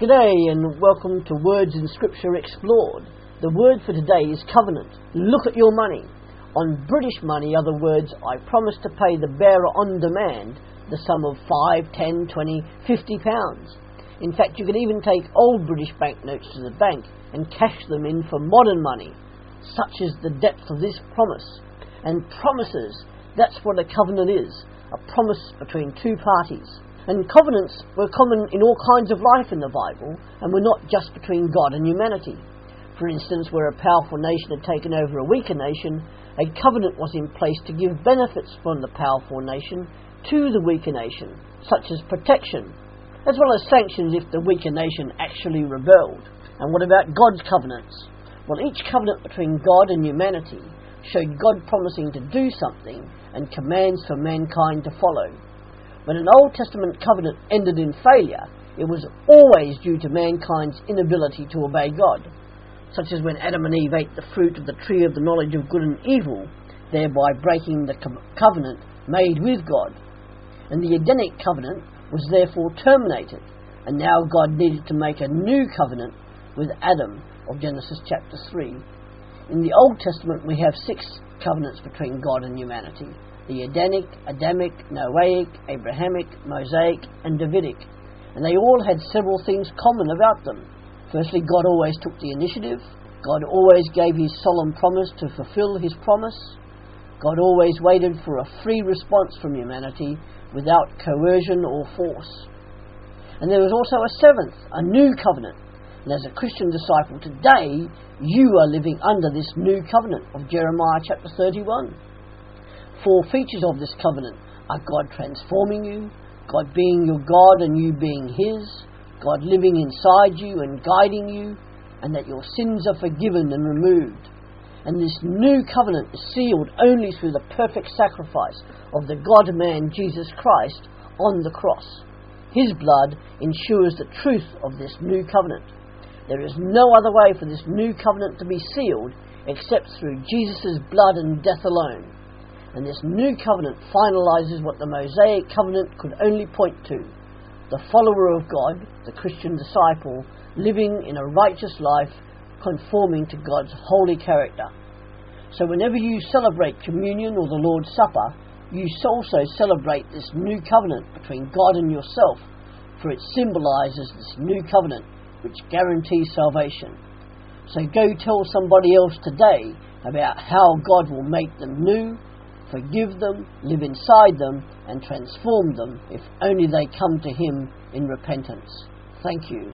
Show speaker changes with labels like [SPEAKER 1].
[SPEAKER 1] G'day and welcome to Words in Scripture Explored. The word for today is covenant. Look at your money. On British money, other words, I promise to pay the bearer on demand the sum of 5, 10, 20, 50 pounds. In fact, you can even take old British banknotes to the bank and cash them in for modern money. Such is the depth of this promise. And promises, that's what a covenant is a promise between two parties. And covenants were common in all kinds of life in the Bible and were not just between God and humanity. For instance, where a powerful nation had taken over a weaker nation, a covenant was in place to give benefits from the powerful nation to the weaker nation, such as protection, as well as sanctions if the weaker nation actually rebelled. And what about God's covenants? Well, each covenant between God and humanity showed God promising to do something and commands for mankind to follow. When an Old Testament covenant ended in failure, it was always due to mankind's inability to obey God, such as when Adam and Eve ate the fruit of the tree of the knowledge of good and evil, thereby breaking the covenant made with God. And the Edenic covenant was therefore terminated, and now God needed to make a new covenant with Adam of Genesis chapter 3. In the Old Testament, we have six covenants between God and humanity the Edenic, Adamic, Noahic, Abrahamic, Mosaic, and Davidic, and they all had several things common about them. Firstly, God always took the initiative. God always gave his solemn promise to fulfill his promise. God always waited for a free response from humanity without coercion or force. And there was also a seventh, a new covenant. And as a Christian disciple today, you are living under this new covenant of Jeremiah chapter 31. Four features of this covenant are God transforming you, God being your God and you being His, God living inside you and guiding you, and that your sins are forgiven and removed. And this new covenant is sealed only through the perfect sacrifice of the God man Jesus Christ on the cross. His blood ensures the truth of this new covenant. There is no other way for this new covenant to be sealed except through Jesus' blood and death alone and this new covenant finalizes what the Mosaic covenant could only point to the follower of God, the Christian disciple, living in a righteous life conforming to God's holy character. So, whenever you celebrate communion or the Lord's Supper, you also celebrate this new covenant between God and yourself, for it symbolizes this new covenant which guarantees salvation. So, go tell somebody else today about how God will make them new forgive them, live inside them, and transform them if only they come to Him in repentance. Thank you.